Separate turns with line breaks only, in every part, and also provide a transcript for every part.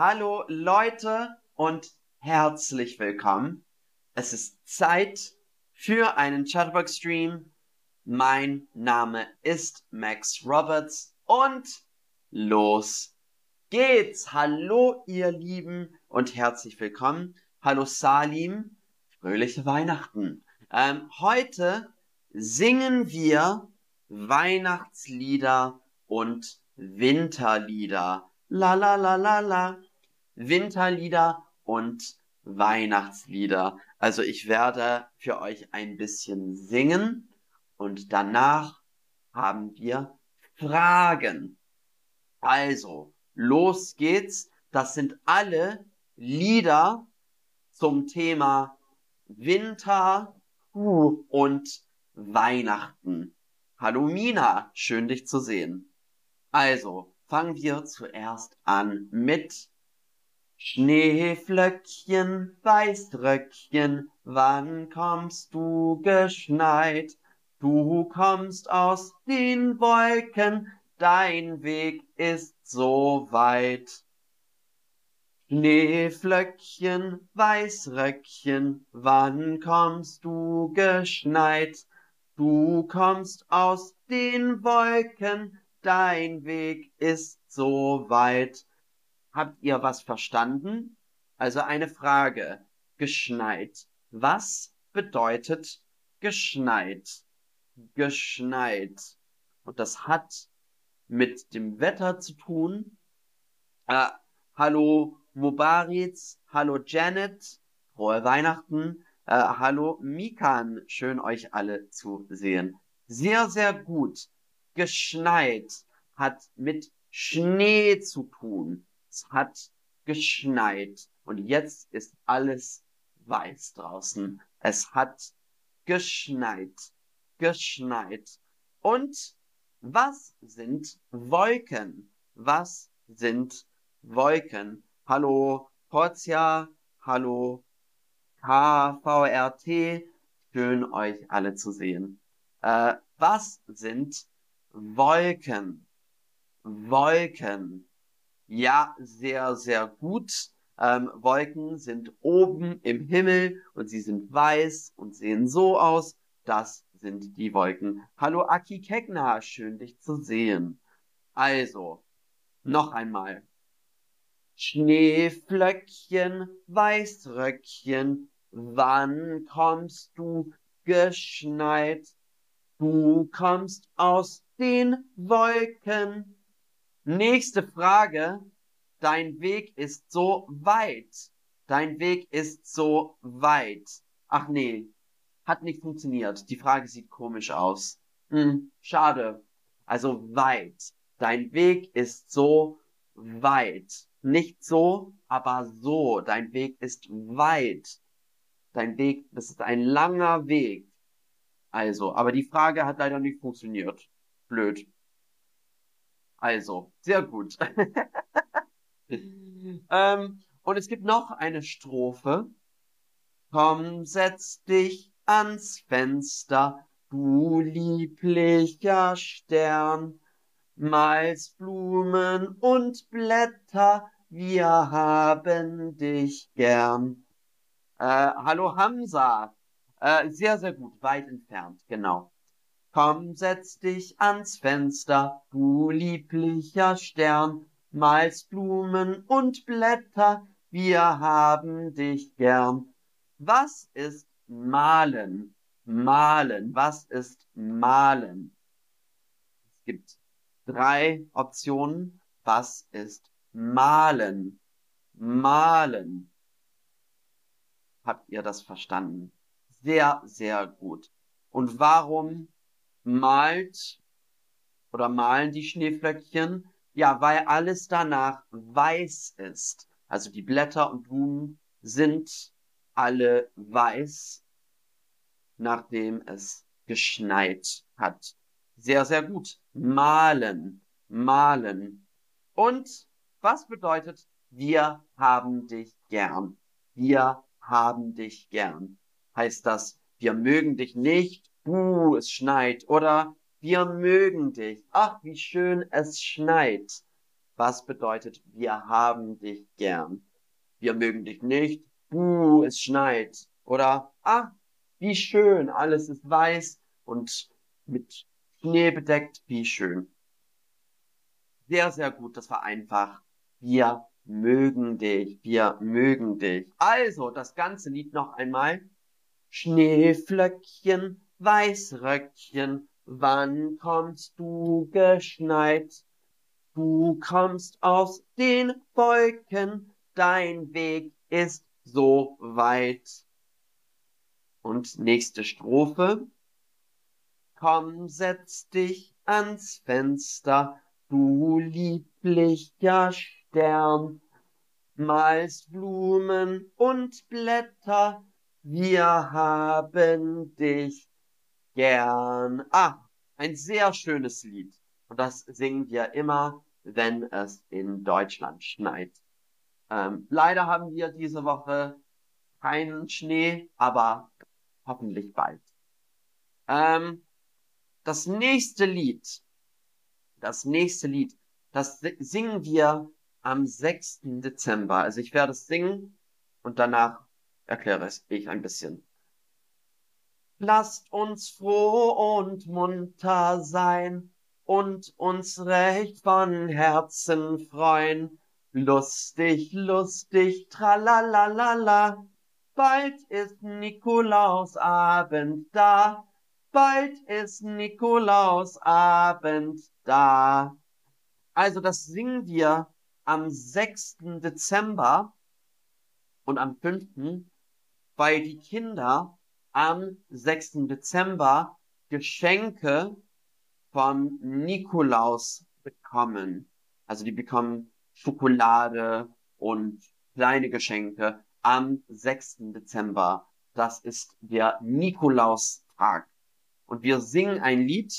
Hallo Leute und herzlich willkommen. Es ist Zeit für einen Chatterbox Stream. Mein Name ist Max Roberts und los geht's. Hallo ihr Lieben und herzlich willkommen. Hallo Salim, fröhliche Weihnachten. Ähm, heute singen wir Weihnachtslieder und Winterlieder. La la la la la. Winterlieder und Weihnachtslieder. Also ich werde für euch ein bisschen singen und danach haben wir Fragen. Also, los geht's. Das sind alle Lieder zum Thema Winter und Weihnachten. Hallo Mina, schön dich zu sehen. Also, fangen wir zuerst an mit Schneeflöckchen, Weißröckchen, wann kommst du geschneit? Du kommst aus den Wolken, dein Weg ist so weit. Schneeflöckchen, Weißröckchen, wann kommst du geschneit? Du kommst aus den Wolken, dein Weg ist so weit. Habt ihr was verstanden? Also eine Frage. Geschneit. Was bedeutet geschneit? Geschneit. Und das hat mit dem Wetter zu tun. Äh, hallo Mubariz, hallo Janet, frohe Weihnachten, äh, hallo Mikan, schön euch alle zu sehen. Sehr, sehr gut geschneit, hat mit Schnee zu tun. Es hat geschneit und jetzt ist alles weiß draußen. Es hat geschneit, geschneit. Und was sind Wolken? Was sind Wolken? Hallo Portia, hallo KVRT, schön euch alle zu sehen. Äh, was sind Wolken. Wolken. Ja, sehr, sehr gut. Ähm, Wolken sind oben im Himmel und sie sind weiß und sehen so aus. Das sind die Wolken. Hallo Aki Kegner, schön dich zu sehen. Also, noch einmal. Schneeflöckchen, Weißröckchen, wann kommst du geschneit? Du kommst aus den Wolken. Nächste Frage. Dein Weg ist so weit. Dein Weg ist so weit. Ach nee, hat nicht funktioniert. Die Frage sieht komisch aus. Hm, schade. Also weit. Dein Weg ist so weit. Nicht so, aber so. Dein Weg ist weit. Dein Weg, das ist ein langer Weg. Also, aber die Frage hat leider nicht funktioniert. Blöd. Also, sehr gut. ähm, und es gibt noch eine Strophe. Komm, setz dich ans Fenster, du lieblicher Stern. Malst Blumen und Blätter, wir haben dich gern. Äh, hallo Hamza. Äh, sehr, sehr gut, weit entfernt, genau. Komm, setz dich ans Fenster, du lieblicher Stern, malst Blumen und Blätter, wir haben dich gern. Was ist malen? Malen. Was ist malen? Es gibt drei Optionen. Was ist malen? Malen. Habt ihr das verstanden? sehr, sehr gut. Und warum malt oder malen die Schneeflöckchen? Ja, weil alles danach weiß ist. Also die Blätter und Blumen sind alle weiß, nachdem es geschneit hat. Sehr, sehr gut. Malen, malen. Und was bedeutet, wir haben dich gern? Wir haben dich gern heißt das, wir mögen dich nicht, buh, es schneit. Oder wir mögen dich, ach, wie schön es schneit. Was bedeutet, wir haben dich gern? Wir mögen dich nicht. Buh, es schneit. Oder, ah, wie schön, alles ist weiß und mit Schnee bedeckt, wie schön. Sehr, sehr gut, das war einfach. Wir mögen dich, wir mögen dich. Also, das ganze Lied noch einmal. Schneeflöckchen, Weißröckchen, wann kommst du geschneit? Du kommst aus den Wolken, dein Weg ist so weit. Und nächste Strophe. Komm, setz dich ans Fenster, du lieblicher Stern, malst Blumen und Blätter, wir haben dich gern. Ah, ein sehr schönes Lied. Und das singen wir immer, wenn es in Deutschland schneit. Ähm, leider haben wir diese Woche keinen Schnee, aber hoffentlich bald. Ähm, das nächste Lied, das nächste Lied, das singen wir am 6. Dezember. Also ich werde es singen und danach erkläre ich ein bisschen. Lasst uns froh und munter sein und uns recht von Herzen freuen. Lustig, lustig, tralalala. Bald ist Nikolausabend da. Bald ist Nikolausabend da. Also das singen wir am 6. Dezember und am 5., weil die Kinder am 6. Dezember Geschenke von Nikolaus bekommen. Also die bekommen Schokolade und kleine Geschenke am 6. Dezember. Das ist der Nikolaustag. Und wir singen ein Lied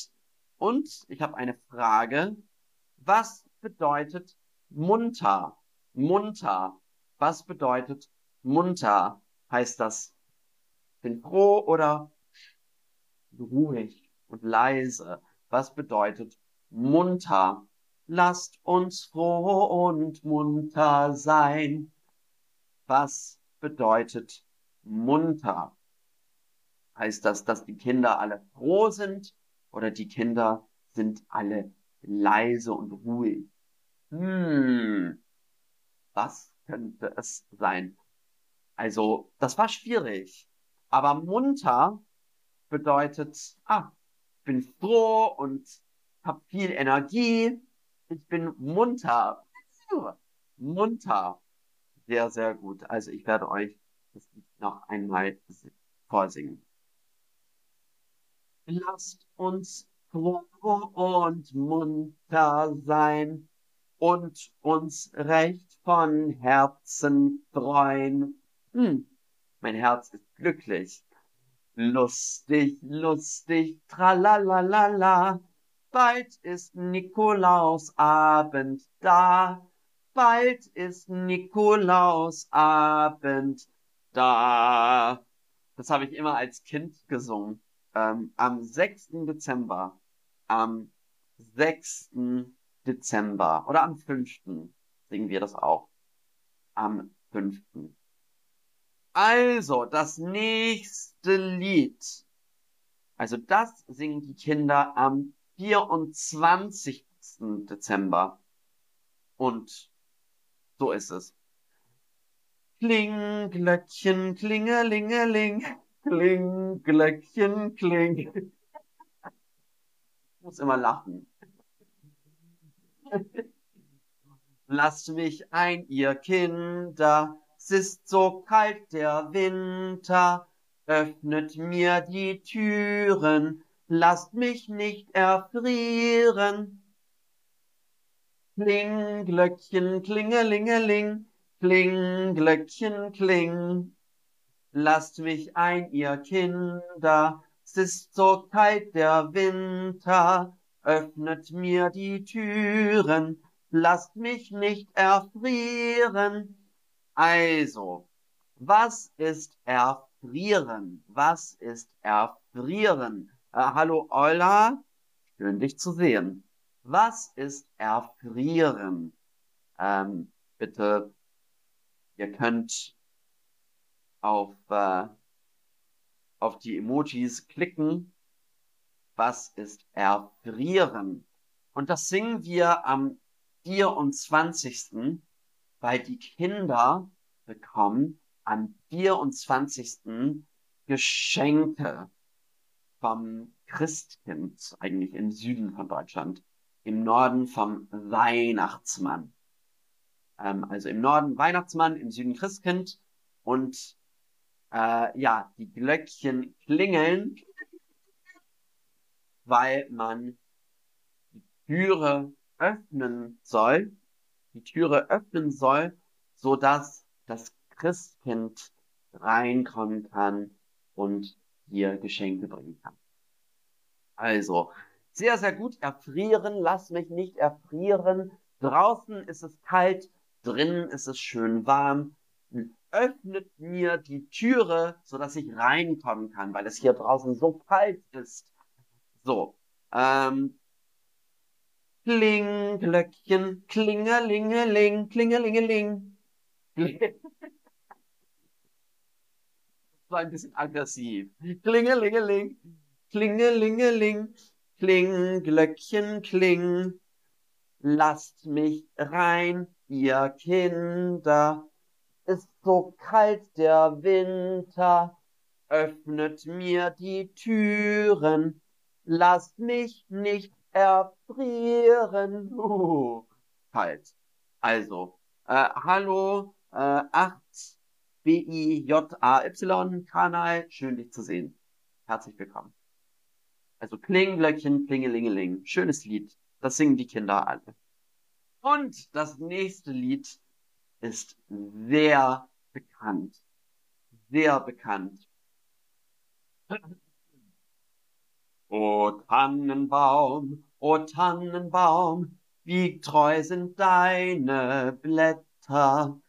und ich habe eine Frage. Was bedeutet munter? Munter. Was bedeutet munter? Heißt das, bin froh oder ruhig und leise? Was bedeutet munter? Lasst uns froh und munter sein. Was bedeutet munter? Heißt das, dass die Kinder alle froh sind oder die Kinder sind alle leise und ruhig? Hm, was könnte es sein? Also, das war schwierig. Aber munter bedeutet, ah, ich bin froh und habe viel Energie. Ich bin munter. Munter. Sehr, sehr gut. Also ich werde euch das noch einmal vorsingen. Lasst uns froh und munter sein und uns recht von Herzen freuen. Hm, mein Herz ist glücklich. Lustig, lustig, tralalala. Bald ist Nikolausabend da. Bald ist Nikolausabend da. Das habe ich immer als Kind gesungen. Ähm, am 6. Dezember. Am 6. Dezember. Oder am 5. singen wir das auch. Am 5. Also, das nächste Lied. Also das singen die Kinder am 24. Dezember. Und so ist es. Kling, Glöckchen, klingelingeling, kling, Glöckchen, kling. Ich muss immer lachen. Lasst mich ein, ihr Kinder, es ist so kalt der Winter, öffnet mir die Türen, lasst mich nicht erfrieren. Kling, Glöckchen, klingelingeling, kling, Glöckchen, kling. Lasst mich ein, ihr Kinder, es ist so kalt der Winter, öffnet mir die Türen, lasst mich nicht erfrieren. Also, was ist erfrieren? Was ist erfrieren? Äh, hallo Euler, schön dich zu sehen. Was ist erfrieren? Ähm, bitte, ihr könnt auf, äh, auf die Emojis klicken. Was ist erfrieren? Und das singen wir am 24. weil die Kinder bekommen am 24. Geschenke vom Christkind, eigentlich im Süden von Deutschland, im Norden vom Weihnachtsmann. Ähm, also im Norden Weihnachtsmann, im Süden Christkind und äh, ja, die Glöckchen klingeln, weil man die Türe öffnen soll, die Türe öffnen soll, so dass das Christkind reinkommen kann und dir Geschenke bringen kann. Also, sehr, sehr gut. Erfrieren, lass mich nicht erfrieren. Draußen ist es kalt, drinnen ist es schön warm. Öffnet mir die Türe, so dass ich reinkommen kann, weil es hier draußen so kalt ist. So, ähm, Kling, Glöckchen, klingelingeling, klingelingeling. das war ein bisschen aggressiv. Klingelingeling, klingelingeling, kling, Glöckchen, kling. Lasst mich rein, ihr Kinder. Ist so kalt der Winter. Öffnet mir die Türen. Lasst mich nicht erfrieren. Uh, kalt. Also, äh, hallo, äh, 8 B-I-J-A-Y Kanal, schön dich zu sehen. Herzlich willkommen. Also Klinglöckchen, Klingelingeling, schönes Lied. Das singen die Kinder alle. Und das nächste Lied ist sehr bekannt. Sehr bekannt. O Tannenbaum, o Tannenbaum, wie treu sind deine Blätter.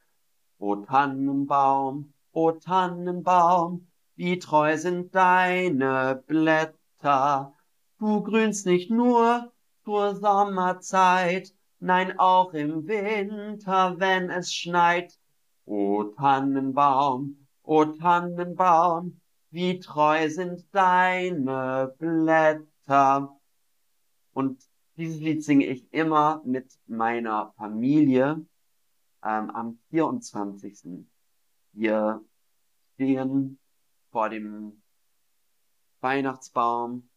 O Tannenbaum, o Tannenbaum, wie treu sind deine Blätter. Du grünst nicht nur zur Sommerzeit, nein auch im Winter, wenn es schneit. O Tannenbaum, o Tannenbaum, wie treu sind deine Blätter. Und dieses Lied singe ich immer mit meiner Familie ähm, am 24. Wir stehen vor dem Weihnachtsbaum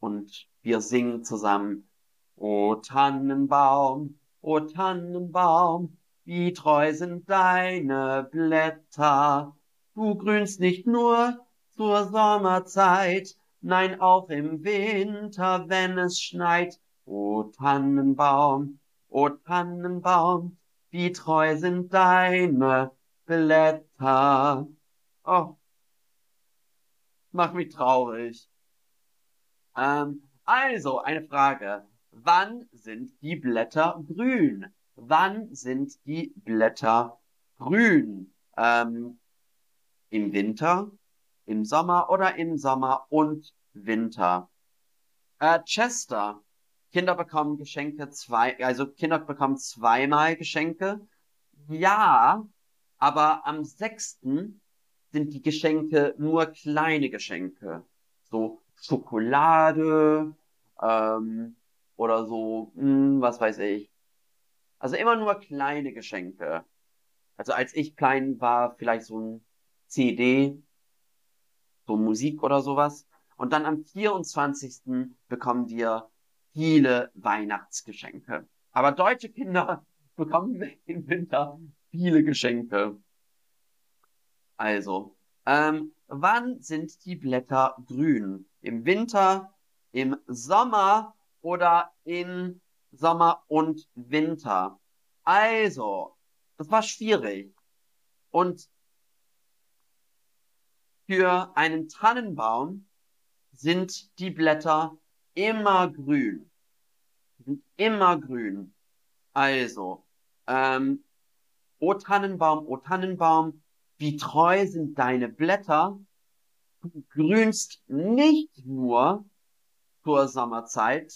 und wir singen zusammen O Tannenbaum, o Tannenbaum, wie treu sind deine Blätter. Du grünst nicht nur zur Sommerzeit, nein auch im Winter, wenn es schneit. O Tannenbaum, o Tannenbaum, wie treu sind deine Blätter. Oh, mach mich traurig. Ähm, also, eine Frage. Wann sind die Blätter grün? Wann sind die Blätter grün? Ähm, Im Winter, im Sommer oder im Sommer und Winter. Äh, Chester. Kinder bekommen Geschenke zwei, also Kinder bekommen zweimal Geschenke. Ja, aber am sechsten sind die Geschenke nur kleine Geschenke. So Schokolade, ähm, oder so, mh, hm, was weiß ich. Also immer nur kleine Geschenke. Also als ich klein war, vielleicht so ein CD so Musik oder sowas. Und dann am 24. bekommen wir viele Weihnachtsgeschenke. Aber deutsche Kinder bekommen im Winter viele Geschenke. Also, ähm, wann sind die Blätter grün? Im Winter, im Sommer oder im Sommer und Winter? Also, das war schwierig. Und für einen Tannenbaum sind die Blätter immer grün. Sind immer grün. Also, ähm, O Tannenbaum, O Tannenbaum, wie treu sind deine Blätter? Du grünst nicht nur zur Sommerzeit,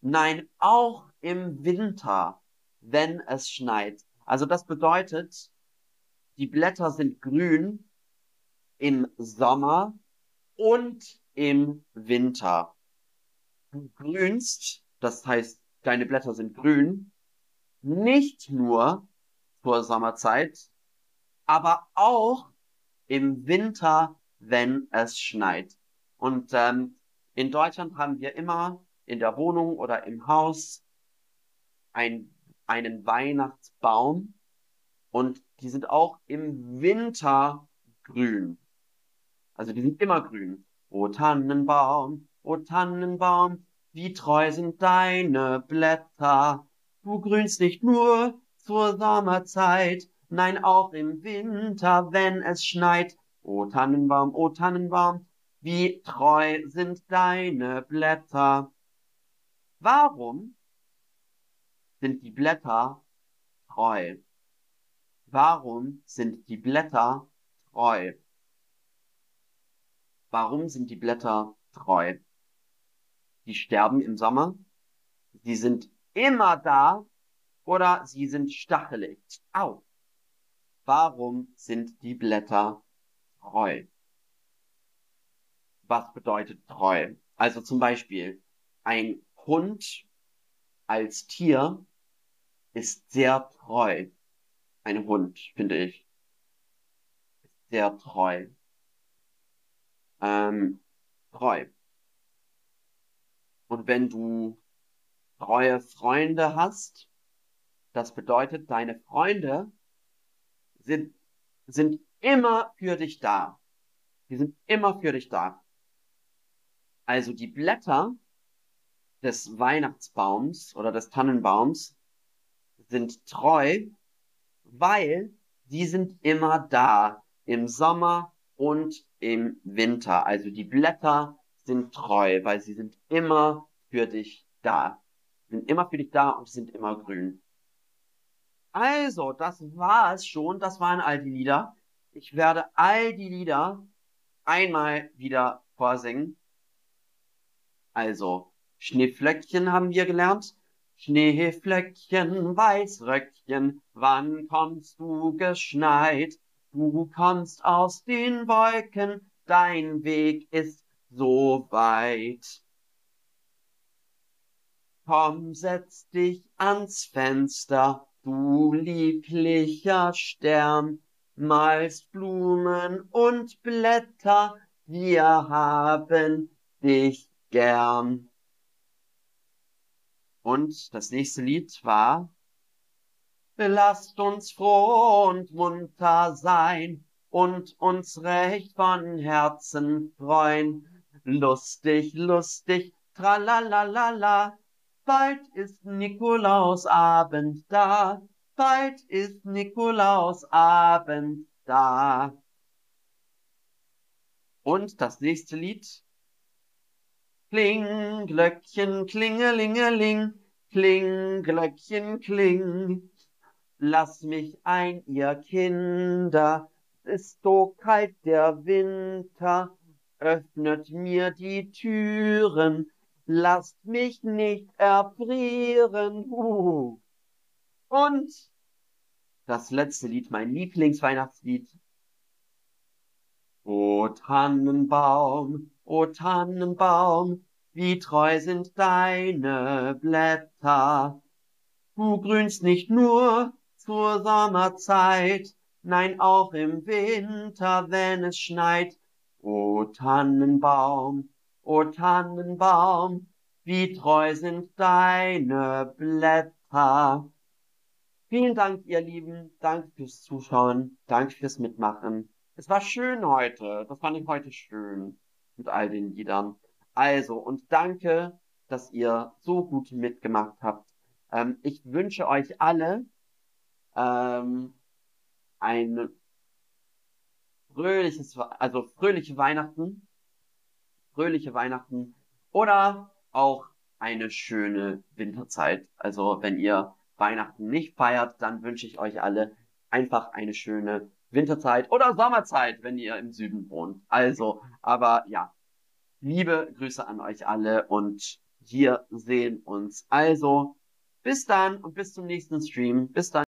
nein, auch im Winter, wenn es schneit. Also das bedeutet, die Blätter sind grün im Sommer und im Winter. Du grünst, das heißt, deine Blätter sind grün, nicht nur zur Sommerzeit, aber auch im Winter, wenn es schneit. Und ähm, in Deutschland haben wir immer in der Wohnung oder im Haus ein, einen Weihnachtsbaum und die sind auch im Winter grün. Also die sind immer grün. O Tannenbaum, o Tannenbaum, wie treu sind deine Blätter. Du grünst nicht nur zur Sommerzeit, nein auch im Winter, wenn es schneit. O Tannenbaum, o Tannenbaum, wie treu sind deine Blätter. Warum sind die Blätter treu? Warum sind die Blätter treu? Warum sind die Blätter treu? Die sterben im Sommer, sie sind immer da oder sie sind stachelig. Au. Warum sind die Blätter treu? Was bedeutet treu? Also zum Beispiel, ein Hund als Tier ist sehr treu. Ein Hund, finde ich. Ist sehr treu. Ähm, treu. Und wenn du treue Freunde hast, das bedeutet, deine Freunde sind, sind immer für dich da. Die sind immer für dich da. Also die Blätter des Weihnachtsbaums oder des Tannenbaums sind treu, weil sie sind immer da im Sommer und im Winter. Also die Blätter sind treu, weil sie sind immer für dich da. Sind immer für dich da und sind immer grün. Also, das war es schon. Das waren all die Lieder. Ich werde all die Lieder einmal wieder vorsingen. Also, Schneeflöckchen haben wir gelernt. Schneeflöckchen, Weißröckchen, wann kommst du geschneit? Du kommst aus den Wolken, dein Weg ist so weit. Komm, setz dich ans Fenster, du lieblicher Stern, malst Blumen und Blätter, wir haben dich gern. Und das nächste Lied war Lasst uns froh und munter sein und uns recht von Herzen freuen. Lustig, lustig, tralalalala, bald ist Nikolausabend da, bald ist Nikolausabend da. Und das nächste Lied Kling, Glöckchen, klingelingeling, kling, Glöckchen, kling. Lass mich ein, ihr Kinder, ist so kalt der Winter, öffnet mir die Türen, lasst mich nicht erfrieren. Uh. Und das letzte Lied, mein Lieblingsweihnachtslied. O Tannenbaum, O Tannenbaum, wie treu sind deine Blätter. Du grünst nicht nur zur Sommerzeit, nein auch im Winter, wenn es schneit. O Tannenbaum, o Tannenbaum, wie treu sind deine Blätter. Vielen Dank, ihr Lieben. Danke fürs Zuschauen. Danke fürs Mitmachen. Es war schön heute. Das fand ich heute schön mit all den Liedern. Also, und danke, dass ihr so gut mitgemacht habt. Ähm, ich wünsche euch alle ähm, ein fröhliches, also fröhliche Weihnachten, fröhliche Weihnachten oder auch eine schöne Winterzeit. Also wenn ihr Weihnachten nicht feiert, dann wünsche ich euch alle einfach eine schöne Winterzeit oder Sommerzeit, wenn ihr im Süden wohnt. Also, aber ja, liebe Grüße an euch alle und wir sehen uns also Bis dann und bis zum nächsten Stream. Bis dann.